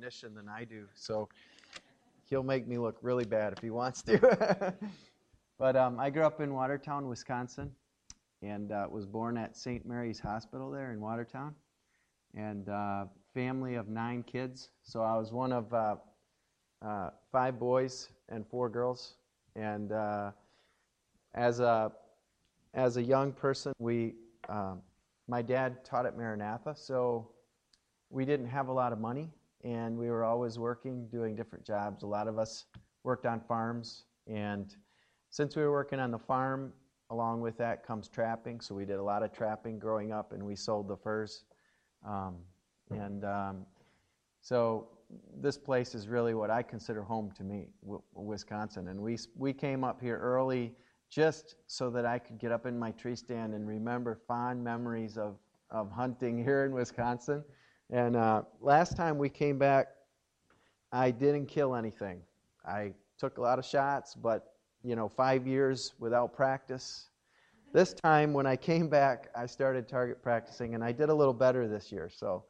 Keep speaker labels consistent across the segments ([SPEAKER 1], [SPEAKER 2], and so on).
[SPEAKER 1] ammunition than I do. So he'll make me look really bad if he wants to. but um, I grew up in Watertown, Wisconsin, and uh, was born at St. Mary's Hospital there in Watertown. And uh, family of nine kids. So I was one of uh, uh five boys and four girls. And uh, as a as a young person, we um, my dad taught at Maranatha, so we didn't have a lot of money, and we were always working, doing different jobs. A lot of us worked on farms, and since we were working on the farm, along with that comes trapping. So we did a lot of trapping growing up, and we sold the furs. Um, and um, so this place is really what I consider home to me, Wisconsin. And we we came up here early just so that I could get up in my tree stand and remember fond memories of, of hunting here in Wisconsin. And uh, last time we came back, I didn't kill anything. I took a lot of shots, but you know, five years without practice. This time, when I came back, I started target practicing, and I did a little better this year. So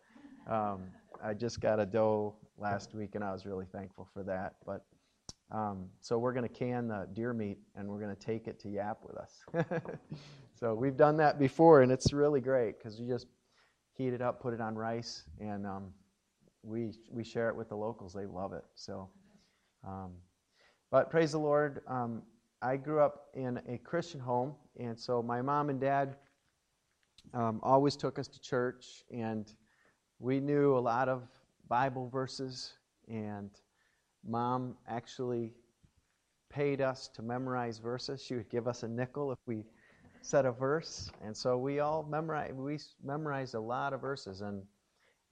[SPEAKER 1] um, I just got a doe last week, and I was really thankful for that. But um, so we're going to can the deer meat and we're going to take it to Yap with us. so we've done that before and it's really great because you just heat it up, put it on rice, and um, we we share it with the locals. They love it. So, um, but praise the Lord. Um, I grew up in a Christian home, and so my mom and dad um, always took us to church, and we knew a lot of Bible verses and Mom actually paid us to memorize verses. She would give us a nickel if we said a verse, and so we all memorized. We memorized a lot of verses, and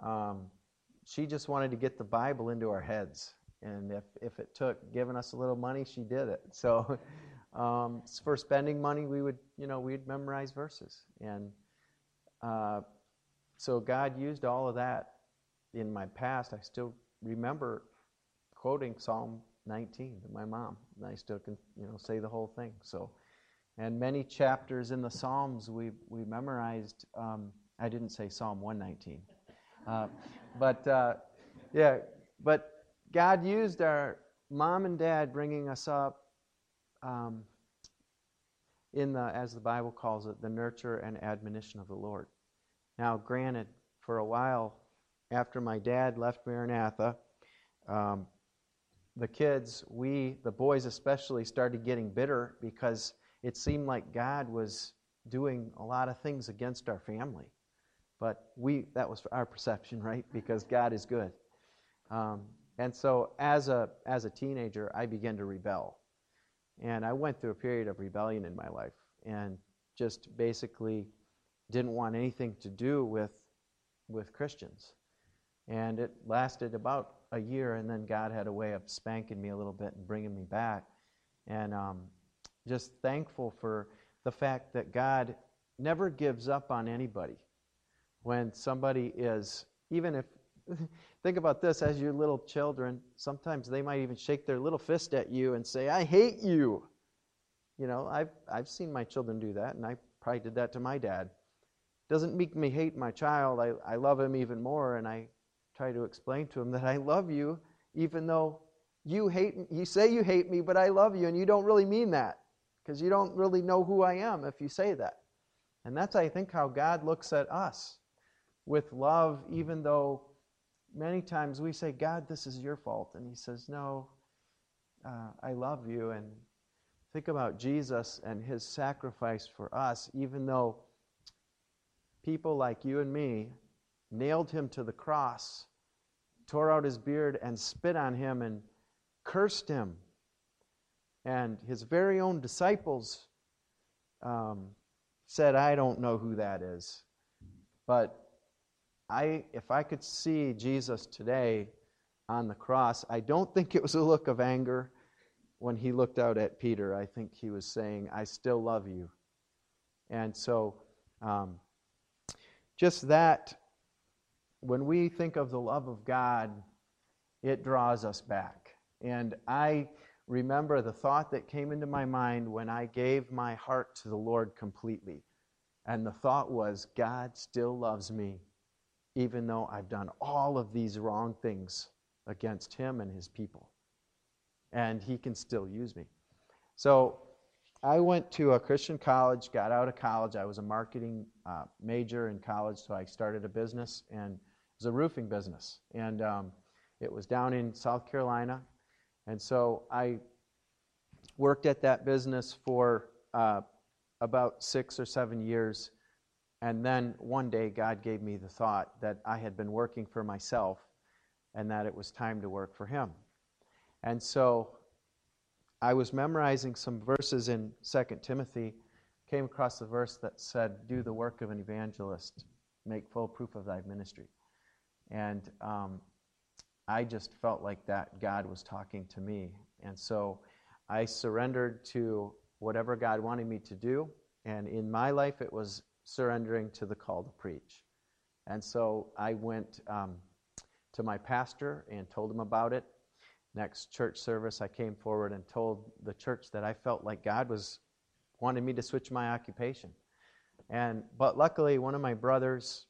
[SPEAKER 1] um, she just wanted to get the Bible into our heads. And if if it took giving us a little money, she did it. So. Um, for spending money, we would, you know, we'd memorize verses, and uh, so God used all of that in my past. I still remember quoting Psalm 19 to my mom, and I still can, you know, say the whole thing. So, and many chapters in the Psalms we we memorized. Um, I didn't say Psalm 119, uh, but uh, yeah, but God used our mom and dad bringing us up um, in the, as the Bible calls it, the nurture and admonition of the Lord. Now, granted, for a while after my dad left Maranatha, um, the kids, we, the boys especially, started getting bitter because it seemed like God was doing a lot of things against our family. But we, that was our perception, right? Because God is good. Um, and so as a, as a teenager, I began to rebel. And I went through a period of rebellion in my life and just basically didn't want anything to do with, with Christians. And it lasted about a year, and then God had a way of spanking me a little bit and bringing me back. And um, just thankful for the fact that God never gives up on anybody. When somebody is, even if, think about this as your little children, sometimes they might even shake their little fist at you and say, I hate you. You know, I've, I've seen my children do that, and I probably did that to my dad. Doesn't make me hate my child. I, I love him even more, and I try to explain to him that I love you, even though you hate. You say you hate me, but I love you, and you don't really mean that because you don't really know who I am if you say that. And that's, I think, how God looks at us with love, even though many times we say, God, this is your fault. And He says, No, uh, I love you. And think about Jesus and His sacrifice for us, even though people like you and me nailed Him to the cross tore out his beard and spit on him and cursed him. And his very own disciples um, said, I don't know who that is. But I, if I could see Jesus today on the cross, I don't think it was a look of anger when he looked out at Peter. I think he was saying, I still love you. And so, um, just that when we think of the love of God, it draws us back. And I remember the thought that came into my mind when I gave my heart to the Lord completely. And the thought was, God still loves me, even though I've done all of these wrong things against him and his people. And he can still use me. So I went to a Christian college, got out of college. I was a marketing uh, major in college, so I started a business, and it was a roofing business. And um, it was down in South Carolina. And so I worked at that business for uh, about six or seven years. And then one day, God gave me the thought that I had been working for myself and that it was time to work for Him. And so I was memorizing some verses in 2 Timothy, came across the verse that said, Do the work of an evangelist, make full proof of thy ministry. And um, I just felt like that God was talking to me. And so I surrendered to whatever God wanted me to do. And in my life, it was surrendering to the call to preach. And so I went um, to my pastor and told him about it. Next church service, I came forward and told the church that I felt like God was wanting me to switch my occupation. And but luckily, one of my brothers,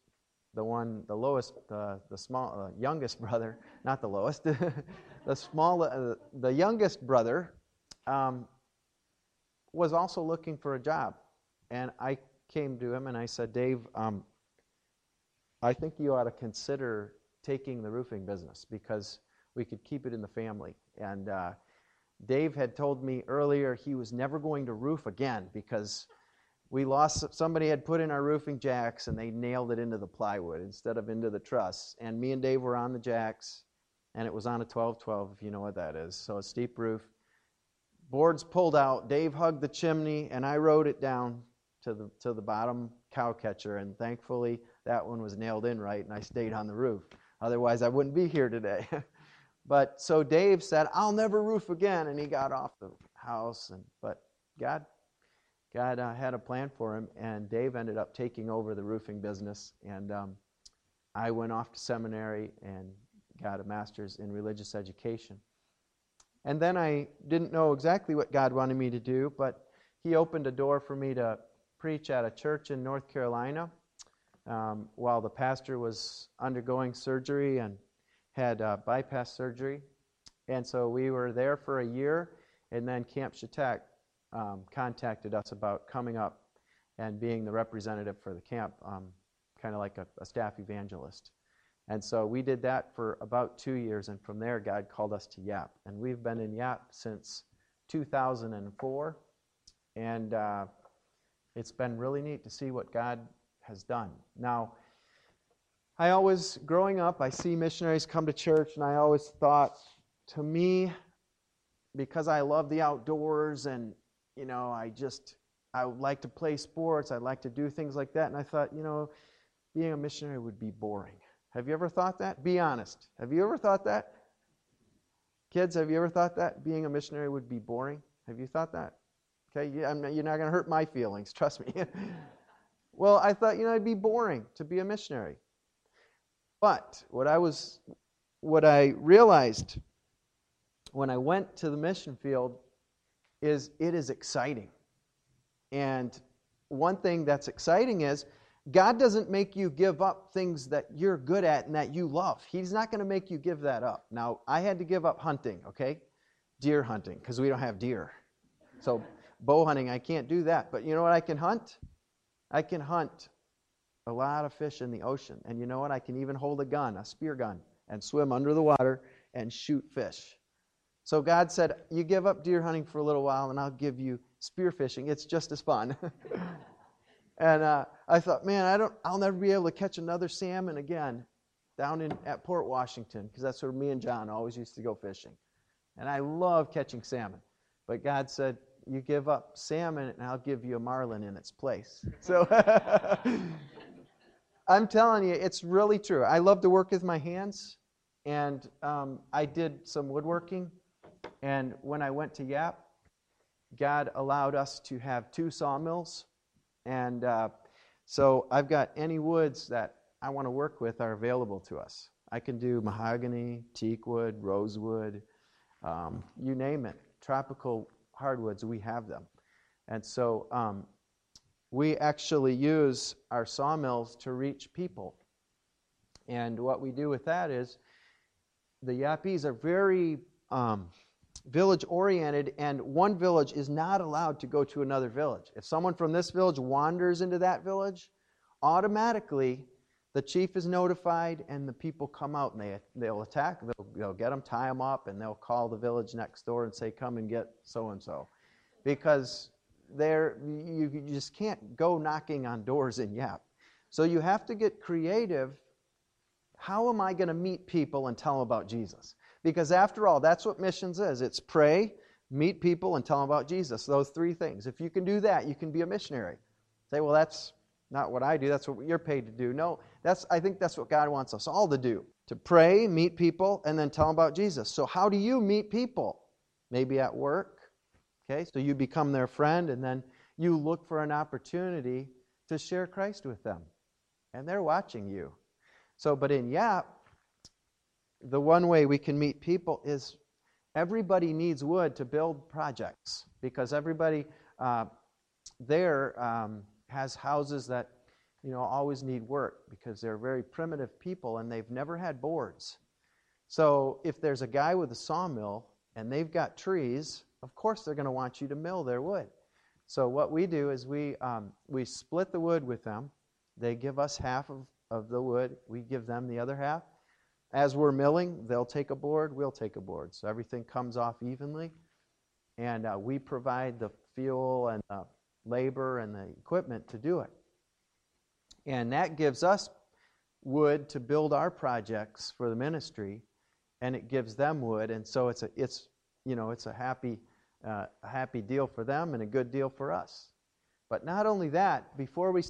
[SPEAKER 1] the one, the lowest, the the small, uh, youngest brother, not the lowest, the small, uh, the youngest brother, um, was also looking for a job. And I came to him and I said, Dave, um, I think you ought to consider taking the roofing business because we could keep it in the family. And uh, Dave had told me earlier he was never going to roof again because we lost somebody had put in our roofing jacks and they nailed it into the plywood instead of into the truss. And me and Dave were on the jacks and it was on a 12-12 if you know what that is. So a steep roof. Boards pulled out. Dave hugged the chimney and I rode it down to the to the bottom cow catcher and thankfully that one was nailed in right and I stayed on the roof. Otherwise I wouldn't be here today. but so Dave said, "I'll never roof again," and he got off the house. And but God, God uh, had a plan for him, and Dave ended up taking over the roofing business. And um, I went off to seminary and got a master's in religious education. And then I didn't know exactly what God wanted me to do, but He opened a door for me to preach at a church in North Carolina um, while the pastor was undergoing surgery and had uh, bypass surgery. And so we were there for a year, and then Camp Chetek um, contacted us about coming up and being the representative for the camp, um, kind of like a, a staff evangelist. And so we did that for about two years, and from there, God called us to YAP. And we've been in YAP since 2004. And uh, it's been really neat to see what God has done. Now, I always, growing up, I see missionaries come to church, and I always thought, to me, because I love the outdoors and, you know, I just, I like to play sports, I'd like to do things like that, and I thought, you know, being a missionary would be boring. Have you ever thought that? Be honest. Have you ever thought that? Kids, have you ever thought that being a missionary would be boring? Have you thought that? Okay, you're not going to hurt my feelings, trust me. well, I thought, you know, it'd be boring to be a missionary. But what I was what I realized when I went to the mission field is it is exciting. And one thing that's exciting is God doesn't make you give up things that you're good at and that you love. He's not going to make you give that up. Now, I had to give up hunting, okay? Deer hunting, because we don't have deer. So, bow hunting, I can't do that. But you know what I can hunt? I can hunt a lot of fish in the ocean. And you know what? I can even hold a gun, a spear gun, and swim under the water and shoot fish. So God said, You give up deer hunting for a little while, and I'll give you spear fishing. It's just as fun. And uh, I thought, man, I don't, I'll never be able to catch another salmon again down in at Port Washington because that's where me and John always used to go fishing. And I love catching salmon. But God said, you give up salmon and I'll give you a marlin in its place. So I'm telling you, it's really true. I love to work with my hands. And um, I did some woodworking. And when I went to Yap, God allowed us to have two sawmills and uh, so I've got any woods that I want to work with are available to us. I can do mahogany, teak wood, rosewood, um, you name it. Tropical hardwoods, we have them. And so um, we actually use our sawmills to reach people. And what we do with that is the Yapese are very um, village oriented, and one village is not allowed to go to another village. If someone from this village wanders into that village, automatically the chief is notified and the people come out and they, they'll attack they'll, they'll get them tie them up and they'll call the village next door and say come and get so and so because there you, just can't go knocking on doors in yap. So you have to get creative. How am i going to meet people and tell them about jesus because after all that's what missions is it's pray meet people and tell them about jesus those three things if you can do that you can be a missionary say well that's not what I do, that's what you're paid to do. No, that's I think that's what God wants us all to do. To pray, meet people, and then tell them about Jesus. So how do you meet people? Maybe at work. Okay, so you become their friend, and then you look for an opportunity to share Christ with them. And they're watching you. So, but in Yap, the one way we can meet people is everybody needs wood to build projects because everybody uh, there um, has houses that you know always need work because they're very primitive people and they've never had boards. So if there's a guy with a sawmill and they've got trees, of course they're going to want you to mill their wood. So what we do is we um, we split the wood with them. They give us half of, of the wood. We give them the other half. As we're milling, they'll take a board. We'll take a board. So everything comes off evenly, and uh, we provide the fuel and uh, labor and the equipment to do it. And that gives us wood to build our projects for the ministry, and it gives them wood, and so it's a it's you know it's a happy uh, a happy deal for them and a good deal for us. But not only that, before we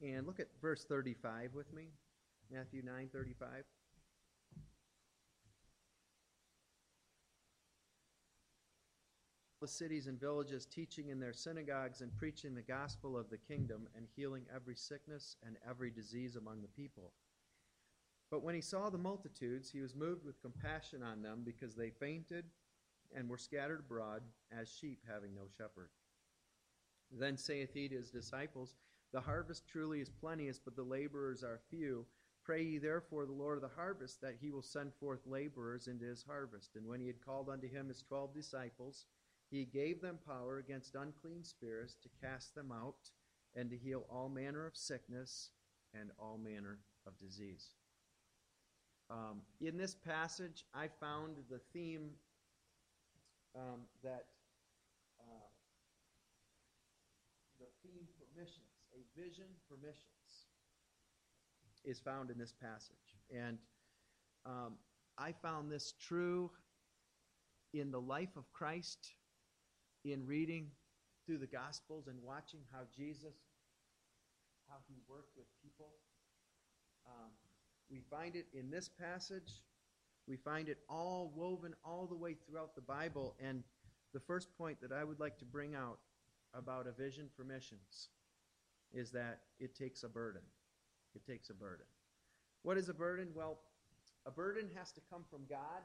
[SPEAKER 1] And look at verse 35 with me. Matthew 9 35. The cities and villages, teaching in their synagogues and preaching the gospel of the kingdom and healing every sickness and every disease among the people. But when he saw the multitudes, he was moved with compassion on them because they fainted and were scattered abroad as sheep having no shepherd. Then saith he to his disciples, The harvest truly is plenteous, but the laborers are few. Pray ye therefore the Lord of the harvest that he will send forth laborers into his harvest. And when he had called unto him his twelve disciples, he gave them power against unclean spirits to cast them out and to heal all manner of sickness and all manner of disease. Um, in this passage, I found the theme um, that uh, the theme for missions, a vision for missions, is found in this passage. And um, I found this true in the life of Christ, in reading through the Gospels and watching how Jesus, how he worked with people. Um, we find it in this passage. We find it all woven all the way throughout the Bible. And the first point that I would like to bring out about a vision for missions is that it takes a burden. It takes a burden. What is a burden? Well, a burden has to come from God.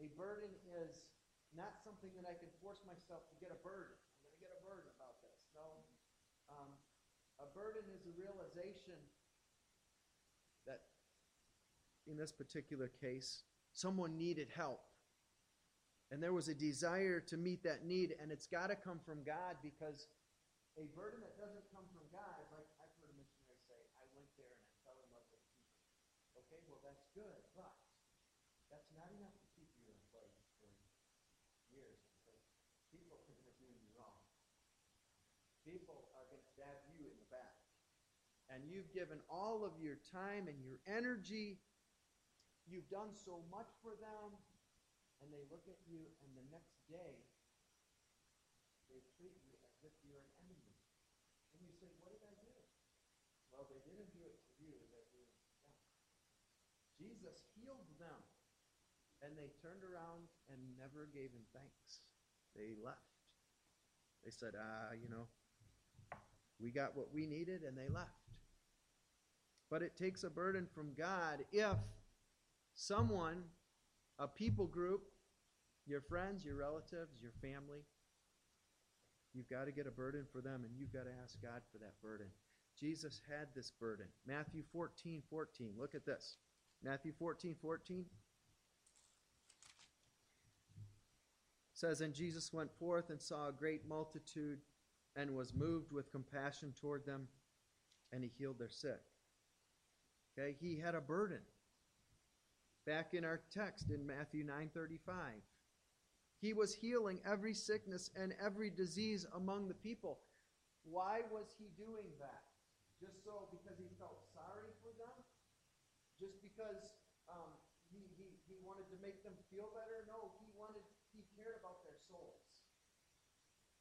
[SPEAKER 1] A burden is not something that I can force myself to get a burden. I'm going to get a burden about this. No. Um, a burden is a realization that in this particular case, someone needed help. And there was a desire to meet that need, and it's got to come from God because a burden that doesn't come from God, like I've heard a missionary say, I went there and I fell in love with people. Okay, well, that's good, but that's not enough to keep you in place for years because people are going to do you wrong. People are going to stab you in the back. And you've given all of your time and your energy. You've done so much for them. And they look at you, and the next day, they treat you as if you're an enemy. And you say, What did I do? Well, they didn't do it to you, they did it to them. Jesus healed them. And they turned around and never gave him thanks. They left. They said, ah, you know, we got what we needed, and they left. But it takes a burden from God if someone, a people group, your friends, your relatives, your family, you've got to get a burden for them, and you've got to ask God for that burden. Jesus had this burden. Matthew 14, 14. Look at this. Matthew 14, 14. says, And Jesus went forth and saw a great multitude and was moved with compassion toward them, and he healed their sick. Okay, he had a burden. Back in our text in Matthew 9:35, he was healing every sickness and every disease among the people. Why was he doing that? Just so because he felt? Just because um, he, he, he wanted to make them feel better? No, he wanted he cared about their souls.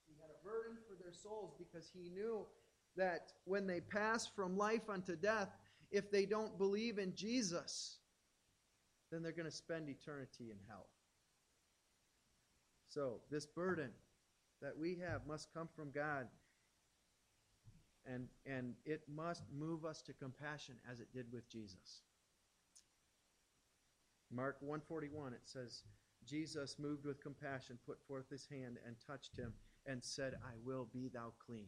[SPEAKER 1] He had a burden for their souls because he knew that when they pass from life unto death, if they don't believe in Jesus, then they're going to spend eternity in hell. So, this burden that we have must come from God. And, and it must move us to compassion as it did with Jesus. Mark 141 it says Jesus moved with compassion put forth his hand and touched him and said I will be thou clean.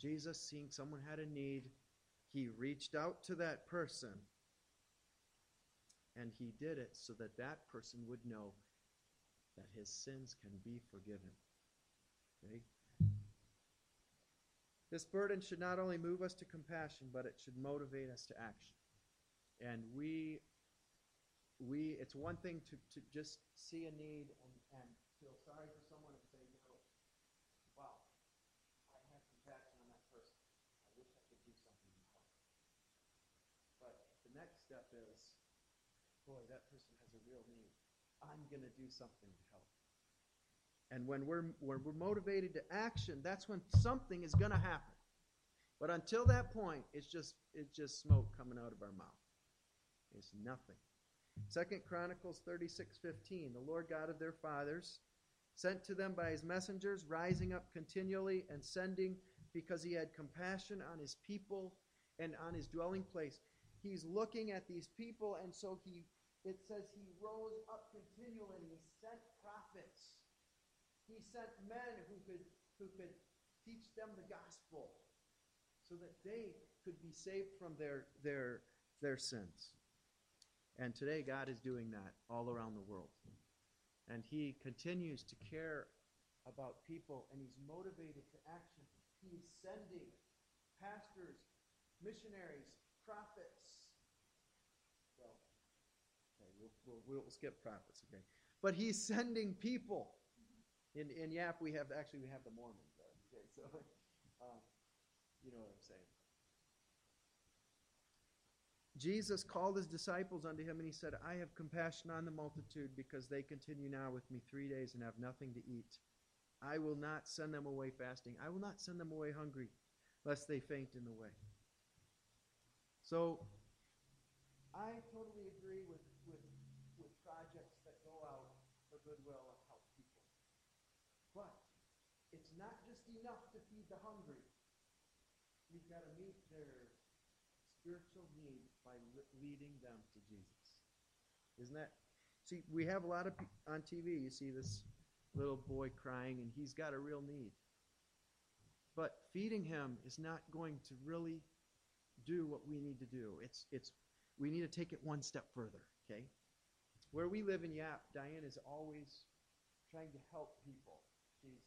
[SPEAKER 1] Jesus seeing someone had a need he reached out to that person and he did it so that that person would know that his sins can be forgiven. Okay? This burden should not only move us to compassion, but it should motivate us to action. And we, we it's one thing to, to just see a need and, and feel sorry for someone and say, know, wow, I have compassion on that person. I wish I could do something. But the next step is, boy, that person has a real need. I'm going to do something to help. And when we're, when we're motivated to action, that's when something is going to happen. But until that point, it's just it's just smoke coming out of our mouth. It's nothing. Second Chronicles 36:15 The Lord God of their fathers sent to them by his messengers rising up continually and sending because he had compassion on his people and on his dwelling place. He's looking at these people and so he it says he rose up continually and he sent prophets. He sent men who could who could teach them the gospel so that they could be saved from their their their sins. And today, God is doing that all around the world. And He continues to care about people, and He's motivated to action. He's sending pastors, missionaries, prophets. Well, okay, we'll, we'll, we'll skip prophets, okay? But He's sending people. In, in Yap, we have actually we have the Mormons. There, okay, so uh, you know what I'm saying. Jesus called his disciples unto him, and he said, I have compassion on the multitude, because they continue now with me three days and have nothing to eat. I will not send them away fasting. I will not send them away hungry, lest they faint in the way. So, I totally agree with, with, with projects that go out for goodwill and help people. But it's not just enough to feed the hungry. We've got to meet their spiritual need by leading them to Jesus. Isn't that? See, we have a lot of on TV. You see this little boy crying, and he's got a real need. But feeding him is not going to really do what we need to do. It's it's we need to take it one step further. Okay, where we live in Yap, Diane is always trying to help people. She's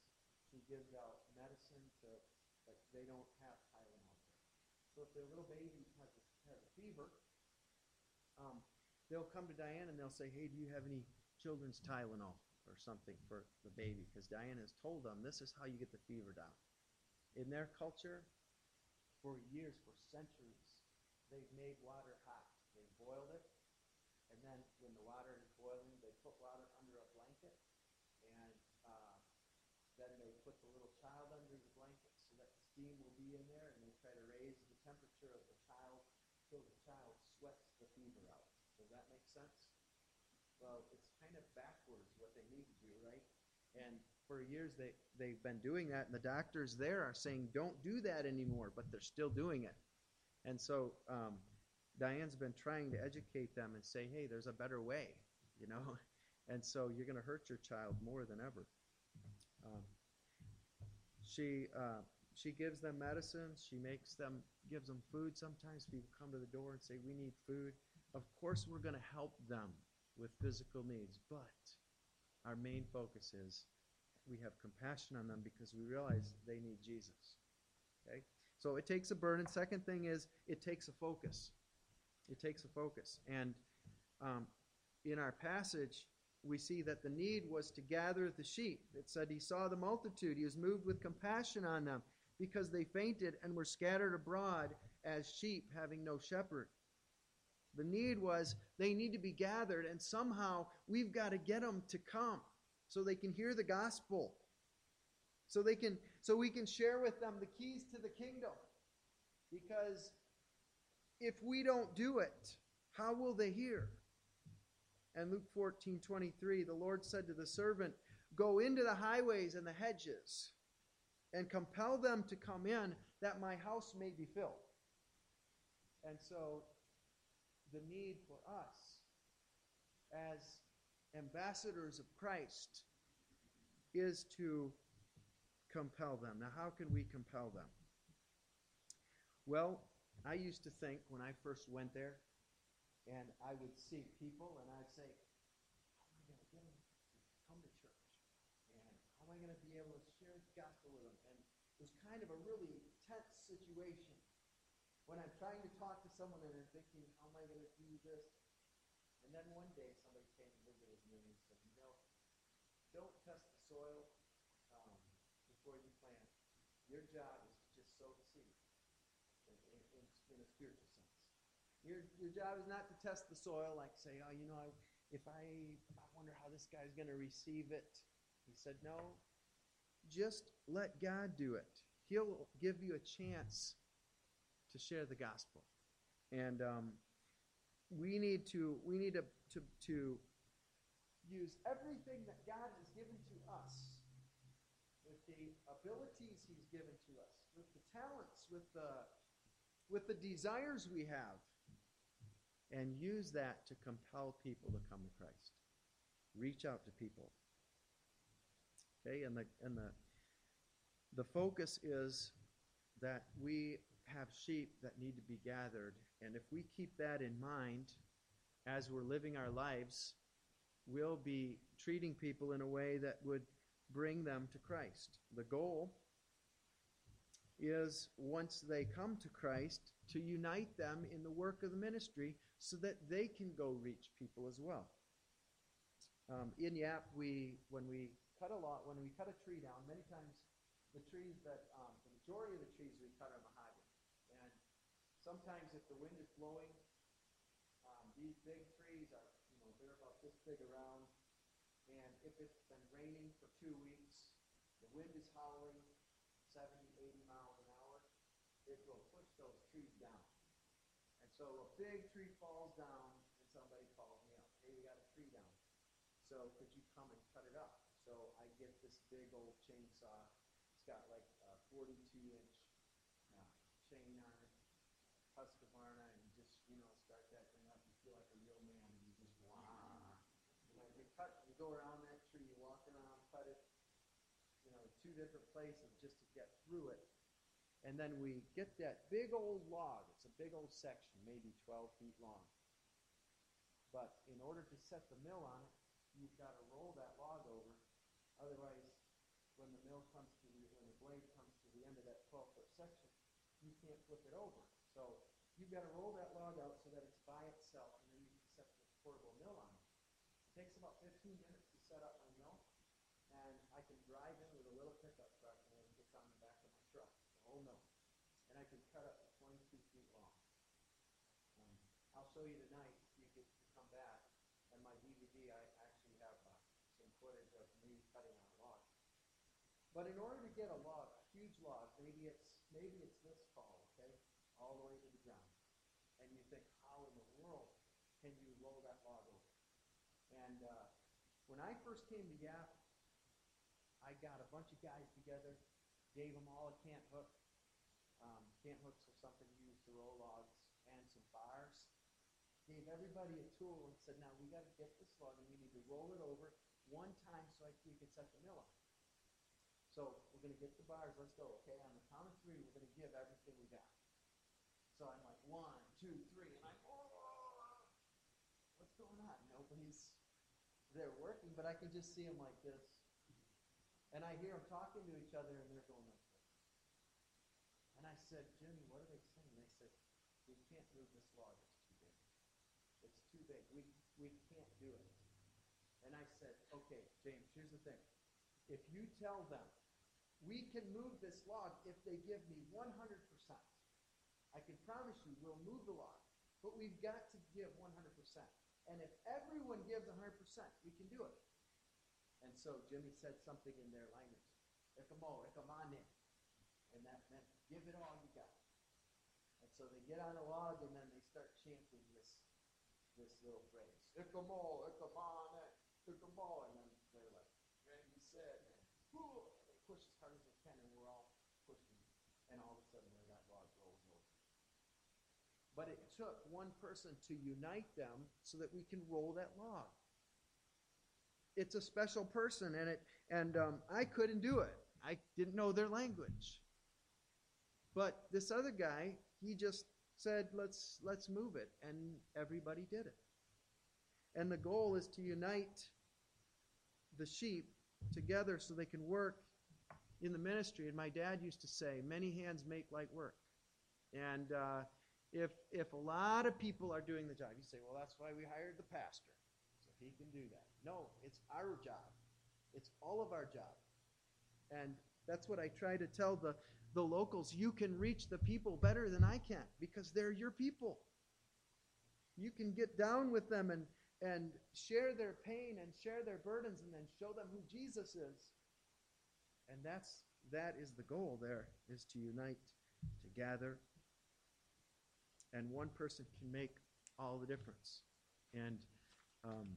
[SPEAKER 1] she gives out medicine to like they don't have Tylenol. So if their little baby um, they'll come to Diane and they'll say, "Hey, do you have any children's Tylenol or something for the baby?" Because Diane has told them this is how you get the fever down. In their culture, for years, for centuries, they've made water hot. They boiled it, and then when the water is boiling, they put water under a blanket, and uh, then they put the little child under the blanket so that the steam will be in there, and they try to raise the temperature of the till the child sweats the fever out. Does that make sense? Well, it's kind of backwards what they need to do, right? And for years they, they've been doing that, and the doctors there are saying, don't do that anymore, but they're still doing it. And so um, Diane's been trying to educate them and say, hey, there's a better way, you know? And so you're going to hurt your child more than ever. Um, she, uh, she gives them medicines. She makes them, gives them food. Sometimes people come to the door and say, we need food. Of course, we're going to help them with physical needs, but our main focus is we have compassion on them because we realize they need Jesus. Okay? So it takes a burden. Second thing is it takes a focus. It takes a focus. And um, in our passage, we see that the need was to gather the sheep. It said he saw the multitude. He was moved with compassion on them because they fainted and were scattered abroad as sheep having no shepherd. The need was they need to be gathered, and somehow we've got to get them to come so they can hear the gospel. So they can so we can share with them the keys to the kingdom. Because if we don't do it, how will they hear? And Luke 14, 23, the Lord said to the servant, Go into the highways and the hedges and compel them to come in that my house may be filled. And so the need for us as ambassadors of Christ is to compel them. Now, how can we compel them? Well, I used to think when I first went there, and I would see people, and I'd say, how am I going to get them to come to church? And how am I going to be able to share the gospel with them? Was kind of a really tense situation when I'm trying to talk to someone and they're thinking, how am I going to do this? And then one day somebody came and visited me and said, you know, don't test the soil um, before you plant. Your job is to just sow the seed in, in, in a spiritual sense. Your, your job is not to test the soil, like say, oh, you know, I, if I, I wonder how this guy's going to receive it. He said, no, just let God do it. He'll give you a chance to share the gospel. And um, we need to we need to, to to use everything that God has given to us with the abilities he's given to us, with the talents, with the with the desires we have, and use that to compel people to come to Christ. Reach out to people. Okay, and the and the the focus is that we have sheep that need to be gathered, and if we keep that in mind as we're living our lives, we'll be treating people in a way that would bring them to Christ. The goal is once they come to Christ to unite them in the work of the ministry so that they can go reach people as well. Um, in Yap, we when we cut a lot when we cut a tree down, many times the trees that um, the majority of the trees we cut are mahogany, and sometimes if the wind is blowing, um, these big trees are you know they're about this big around, and if it's been raining for two weeks, the wind is howling 70, 80 miles an hour, it will push those trees down. And so a big tree falls down, and somebody calls me up. Hey, we got a tree down. So could you come and cut it up? So I get this big old chainsaw. It's got like a 42 inch uh, chain on it, Husqvarna, and you just you know start that thing up. You feel like a real man, and you just wah. You know, you cut, you go around that tree, you walk around, cut it, you know, two different places just to get through it. And then we get that big old log. It's a big old section, maybe 12 feet long. But in order to set the mill on it, you've got to roll that log over. Otherwise, when the mill comes to the, when the blade comes to the end of that 12 foot section, you can't flip it over. So you've got to roll that log out so that it's by itself, and then you can set the portable mill on it. It takes about 15 minutes to set up my mill and I can drive in with a little pickup truck and it gets on the back of my truck, the whole mill. And I can cut up to 22 feet long. Um, I'll show you tonight if you get to come back. And my DVD, I actually have uh, some footage of me cutting on a log. But in order to get a log, a huge log, maybe it's maybe it's this tall, okay, all the way to the ground, and you think, how in the world can you roll that log over? And uh, when I first came to Yap, I got a bunch of guys together, gave them all a cant hook. Um, cant hooks are something used to roll logs and some bars. Gave everybody a tool and said, now we got to get this log and we need to roll it over one time so I, we can set the mill on. So we're going to get the bars. Let's go. Okay, on the count of three, we're going to give everything we got. So I'm like one, two, three, and I'm oh, what's going on? Nobody's there working, but I can just see them like this. And I hear them talking to each other, and they're going like this. And I said, Jimmy, what are they saying? They said, we can't move this log. It's too big. It's too big. We, we can't do it. And I said, okay, James, here's the thing. If you tell them, we can move this log if they give me 100%. I can promise you we'll move the log. But we've got to give 100%. And if everyone gives 100%, we can do it. And so Jimmy said something in their language. Ikamo, ikamane. And that meant give it all you got. And so they get on a log and then they start chanting this this little phrase. Ikamo, ikamane, ikamo. And then they're like, Randy said, and they push as hard as they can and we're all pushing. And all of a sudden log rolls over. But it took one person to unite them so that we can roll that log. It's a special person and it and um, i couldn't do it. I didn't know their language. But this other guy he just said let's let's move it and everybody did it. And the goal is to unite the sheep together so they can work in the ministry and my dad used to say many hands make light work and uh, if if a lot of people are doing the job you say well that's why we hired the pastor so he can do that no, it's our job. It's all of our job. And that's what I try to tell the, the locals. You can reach the people better than I can because they're your people. You can get down with them and, and share their pain and share their burdens and then show them who Jesus is. And that's that is the goal there, is to unite, to gather. and one person can make all the difference. And um,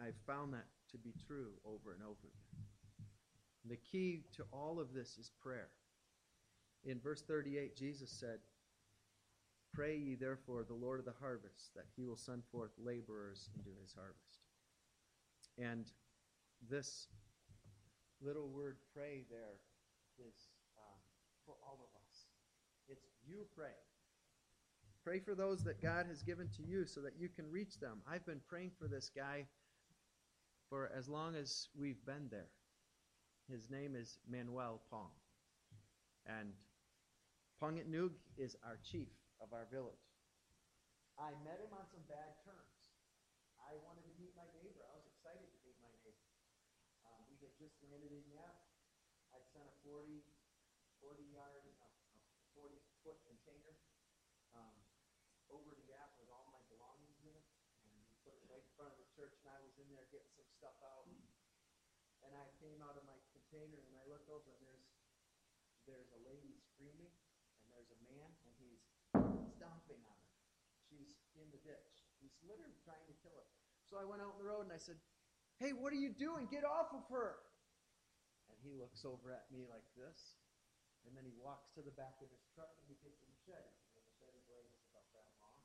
[SPEAKER 1] I've found that to be true over and over again. The key to all of this is prayer. In verse 38, Jesus said, Pray ye therefore the Lord of the harvest, that he will send forth laborers into his harvest. And this little word pray there is um, for all of us. It's you pray. Pray for those that God has given to you so that you can reach them. I've been praying for this guy for as long as we've been there. His name is Manuel Pong. And Ponget Nug is our chief of our village. I met him on some bad terms. I wanted to meet my neighbor. I was excited to meet my neighbor. Um, we had just landed in Yap. I sent a 40, 40 yard, uh, a 40 foot container um, over to Yap with all my belongings in it. And we put it right in front of the church, and I was in there getting some stuff out. And I came out of my container, and I looked over, and there's there's a lady screaming, and there's a man, and he's stomping on her. She's in the ditch. He's literally trying to kill her. So I went out on the road and I said, Hey, what are you doing? Get off of her. He looks over at me like this. And then he walks to the back of his truck and he takes a machete. And the machete blade is about that long.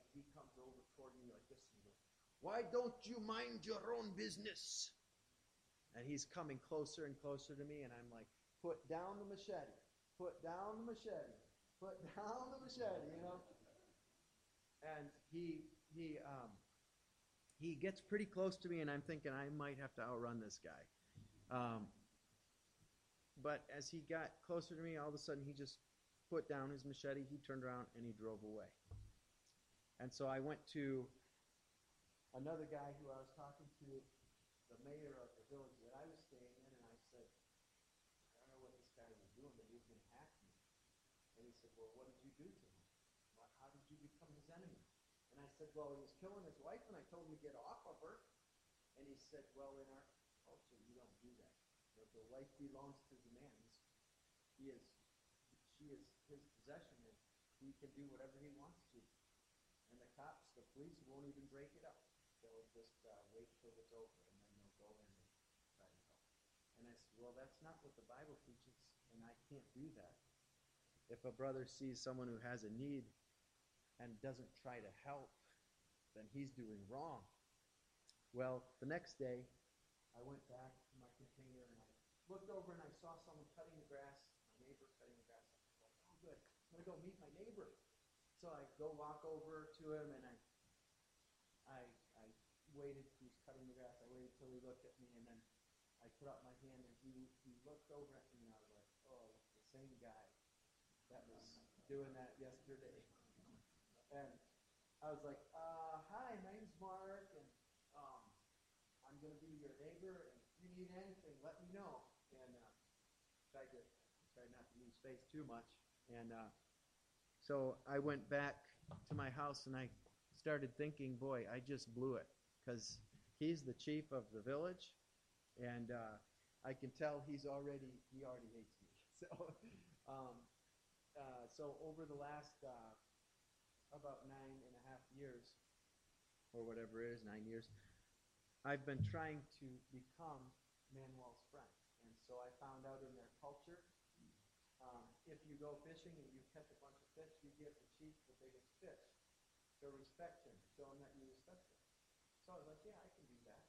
[SPEAKER 1] And he comes over toward me like this and goes, Why don't you mind your own business? And he's coming closer and closer to me, and I'm like, Put down the machete. Put down the machete put down the machete, you know. And he he um, he gets pretty close to me, and I'm thinking I might have to outrun this guy. Um, but as he got closer to me, all of a sudden he just put down his machete. He turned around and he drove away. And so I went to another guy who I was talking to, the mayor of the village that I was staying in, and I said, I don't know what this guy was doing, but he was going to hack me. And he said, Well, what did you do to him? Well, how did you become his enemy? And I said, Well, he was killing his wife, and I told him to get off of her. And he said, Well, in our culture, you don't do that. The, wife belongs to the man. He's, he is, she is his possession, and he can do whatever he wants to. And the cops, the police, won't even break it up. They'll just uh, wait till it's over, and then they'll go in and try to help. And I said, Well, that's not what the Bible teaches, and I can't do that if a brother sees someone who has a need and doesn't try to help, then he's doing wrong. Well, the next day, I went back to my container and I looked over and I saw someone cutting the grass, my neighbor cutting the grass. I was like, oh, good. I'm to go meet my neighbor. So I go walk over to him and I, I, I waited. He was cutting the grass. I waited till he looked at me and then I put up my hand and he, he looked over at me and I was like, oh, the same guy that was doing that yesterday. And I was like, uh, hi, my name's Mark, and um, I'm to be your neighbor, and if you need anything, let me know. And uh, tried to try not to lose face too much. And uh, so I went back to my house, and I started thinking, boy, I just blew it, because he's the chief of the village, and uh, I can tell he's already he already hates me. So. Um, uh, so over the last uh, about nine and a half years, or whatever it is, nine years, I've been trying to become Manuel's friend. And so I found out in their culture, um, if you go fishing and you catch a bunch of fish, you give the chief the biggest fish to respect him, show him that you respect him. So I was like, yeah, I can do that.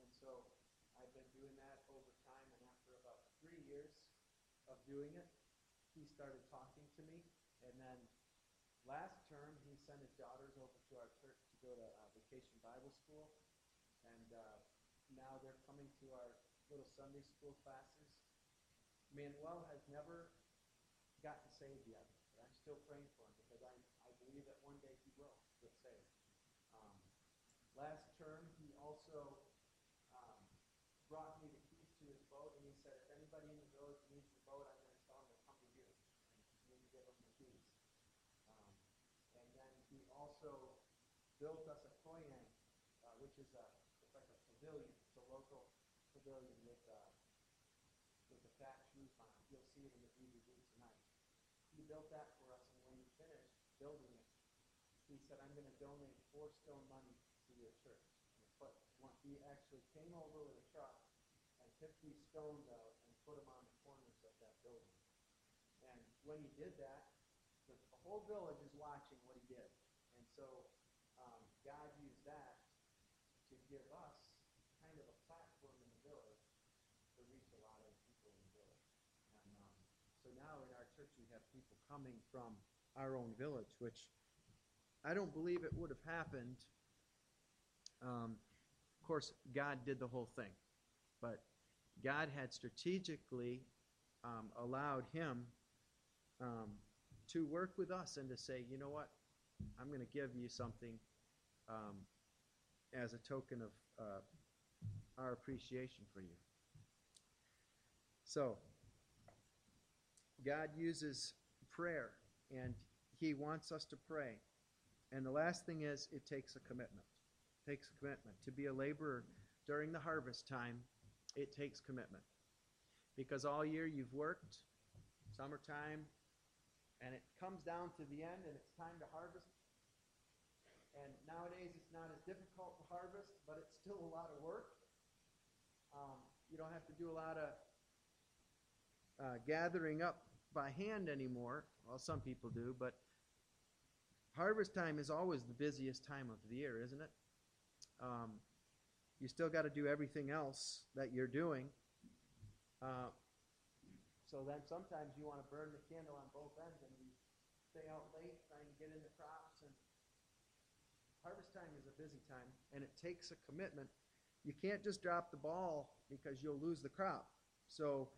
[SPEAKER 1] And so I've been doing that over time, and after about three years of doing it, he started talking to me. And then last term, he sent his daughters over to our church to go to uh, vacation Bible school. And uh, now they're coming to our little Sunday school classes. Manuel has never gotten saved yet, but I'm still praying for him because I, I believe that one day he will get saved. Um, last term, he also um, brought me the keys to his boat, and he said, if anybody in the village needs the boat, I'm going to tell them to come to you. And you give them the keys. Um, and then he also built us a koyang, uh, which is a, it's like a pavilion. It's a local pavilion with, uh, with a thatched roof on it. You'll see it in the DVD tonight. He built that for us, and when we building it, he said, I'm going to donate four stone money to your church. But he actually came over with a truck and took these stones out and put them on the corners of that building. And when he did that, the whole village is watching what he did. And so um, God used that to give us kind of a platform in the village to reach a lot of people in the village. And um, so now in our church we have people coming from our own village, which I don't believe it would have happened. Um, of course, God did the whole thing, but God had strategically um, allowed him um, to work with us and to say, you know what, I'm going to give you something um, as a token of uh, our appreciation for you. So, God uses prayer, and He wants us to pray. And the last thing is, it takes a commitment. It takes a commitment. To be a laborer during the harvest time, it takes commitment. Because all year you've worked, summertime, and it comes down to the end and it's time to harvest. And nowadays it's not as difficult to harvest, but it's still a lot of work. Um, you don't have to do a lot of uh, gathering up by hand anymore. Well, some people do, but harvest time is always the busiest time of the year, isn't it? Um, you still got to do everything else that you're doing. Uh, so then sometimes you want to burn the candle on both ends and you stay out late trying to get in the crops. And harvest time is a busy time, and it takes a commitment. You can't just drop the ball because you'll lose the crop. So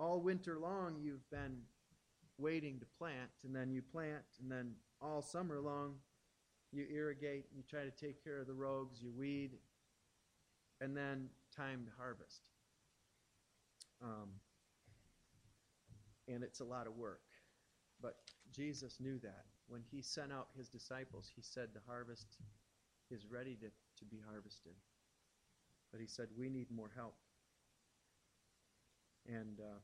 [SPEAKER 1] all winter long you've been waiting to plant, and then you plant, and then all summer long you irrigate, you try to take care of the rogues, you weed, and then time to harvest. Um, and it's a lot of work. But Jesus knew that. When he sent out his disciples, he said the harvest is ready to, to be harvested. But he said, we need more help. And uh,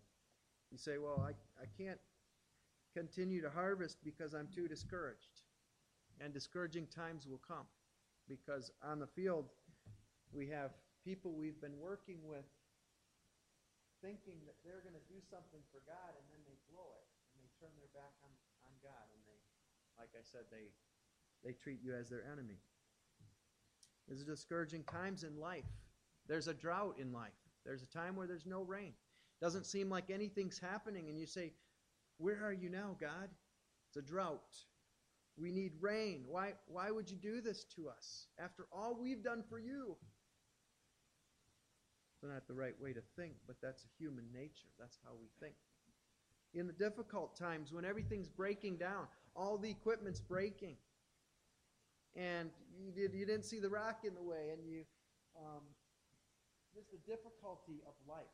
[SPEAKER 1] you say, well, I, I can't continue to harvest because I'm too discouraged. And discouraging times will come because on the field we have people we've been working with thinking that they're going to do something for God and then they blow it and they turn their back on, on God and they, like I said, they, they treat you as their enemy. There's discouraging times in life. There's a drought in life. There's a time where there's no rain. Doesn't seem like anything's happening and you say, where are you now, God? It's a drought. We need rain. Why, why would you do this to us after all we've done for you? It's not the right way to think, but that's human nature. That's how we think. In the difficult times when everything's breaking down, all the equipment's breaking, and you, did, you didn't see the rock in the way, and you, um, the difficulty of life,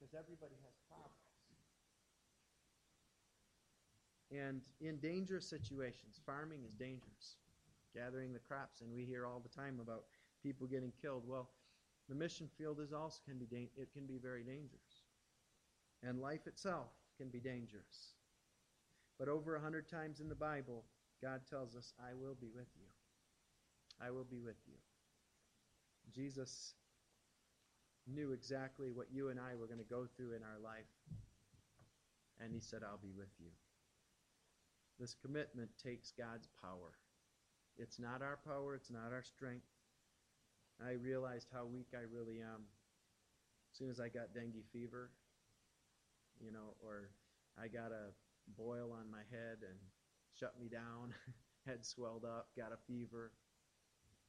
[SPEAKER 1] because everybody has problems. And in dangerous situations, farming is dangerous. Gathering the crops, and we hear all the time about people getting killed. Well, the mission field is also can be it can be very dangerous, and life itself can be dangerous. But over a hundred times in the Bible, God tells us, "I will be with you. I will be with you." Jesus knew exactly what you and I were going to go through in our life, and He said, "I'll be with you." This commitment takes God's power. It's not our power, it's not our strength. I realized how weak I really am as soon as I got dengue fever, you know, or I got a boil on my head and shut me down, head swelled up, got a fever,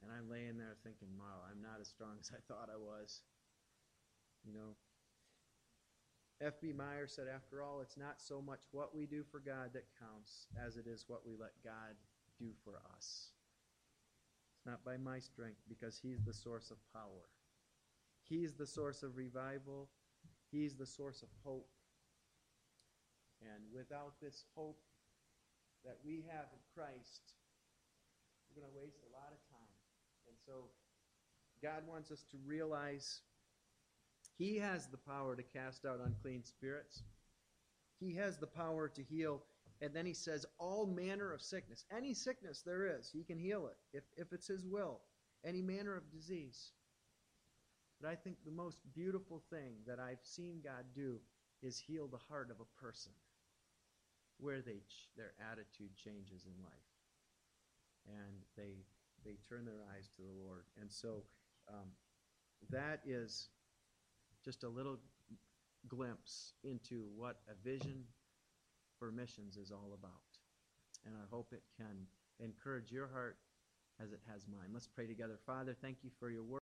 [SPEAKER 1] and I'm laying there thinking, wow, I'm not as strong as I thought I was. You know, F.B. Meyer said, after all, it's not so much what we do for God that counts as it is what we let God do for us. It's not by my strength because He's the source of power. He's the source of revival. He's the source of hope. And without this hope that we have in Christ, we're going to waste a lot of time. And so God wants us to realize he has the power to cast out unclean spirits. He has the power to heal And then he says, all manner of sickness. Any sickness there is, he can heal it if, if it's his will. Any manner of disease. But I think the most beautiful thing that I've seen God do is heal the heart of a person where they their attitude changes in life. And they, they turn their eyes to the Lord. And so um, that is just a little glimpse into what a vision for missions is all about. And I hope it can encourage your heart as it has mine. Let's pray together. Father, thank you for your word.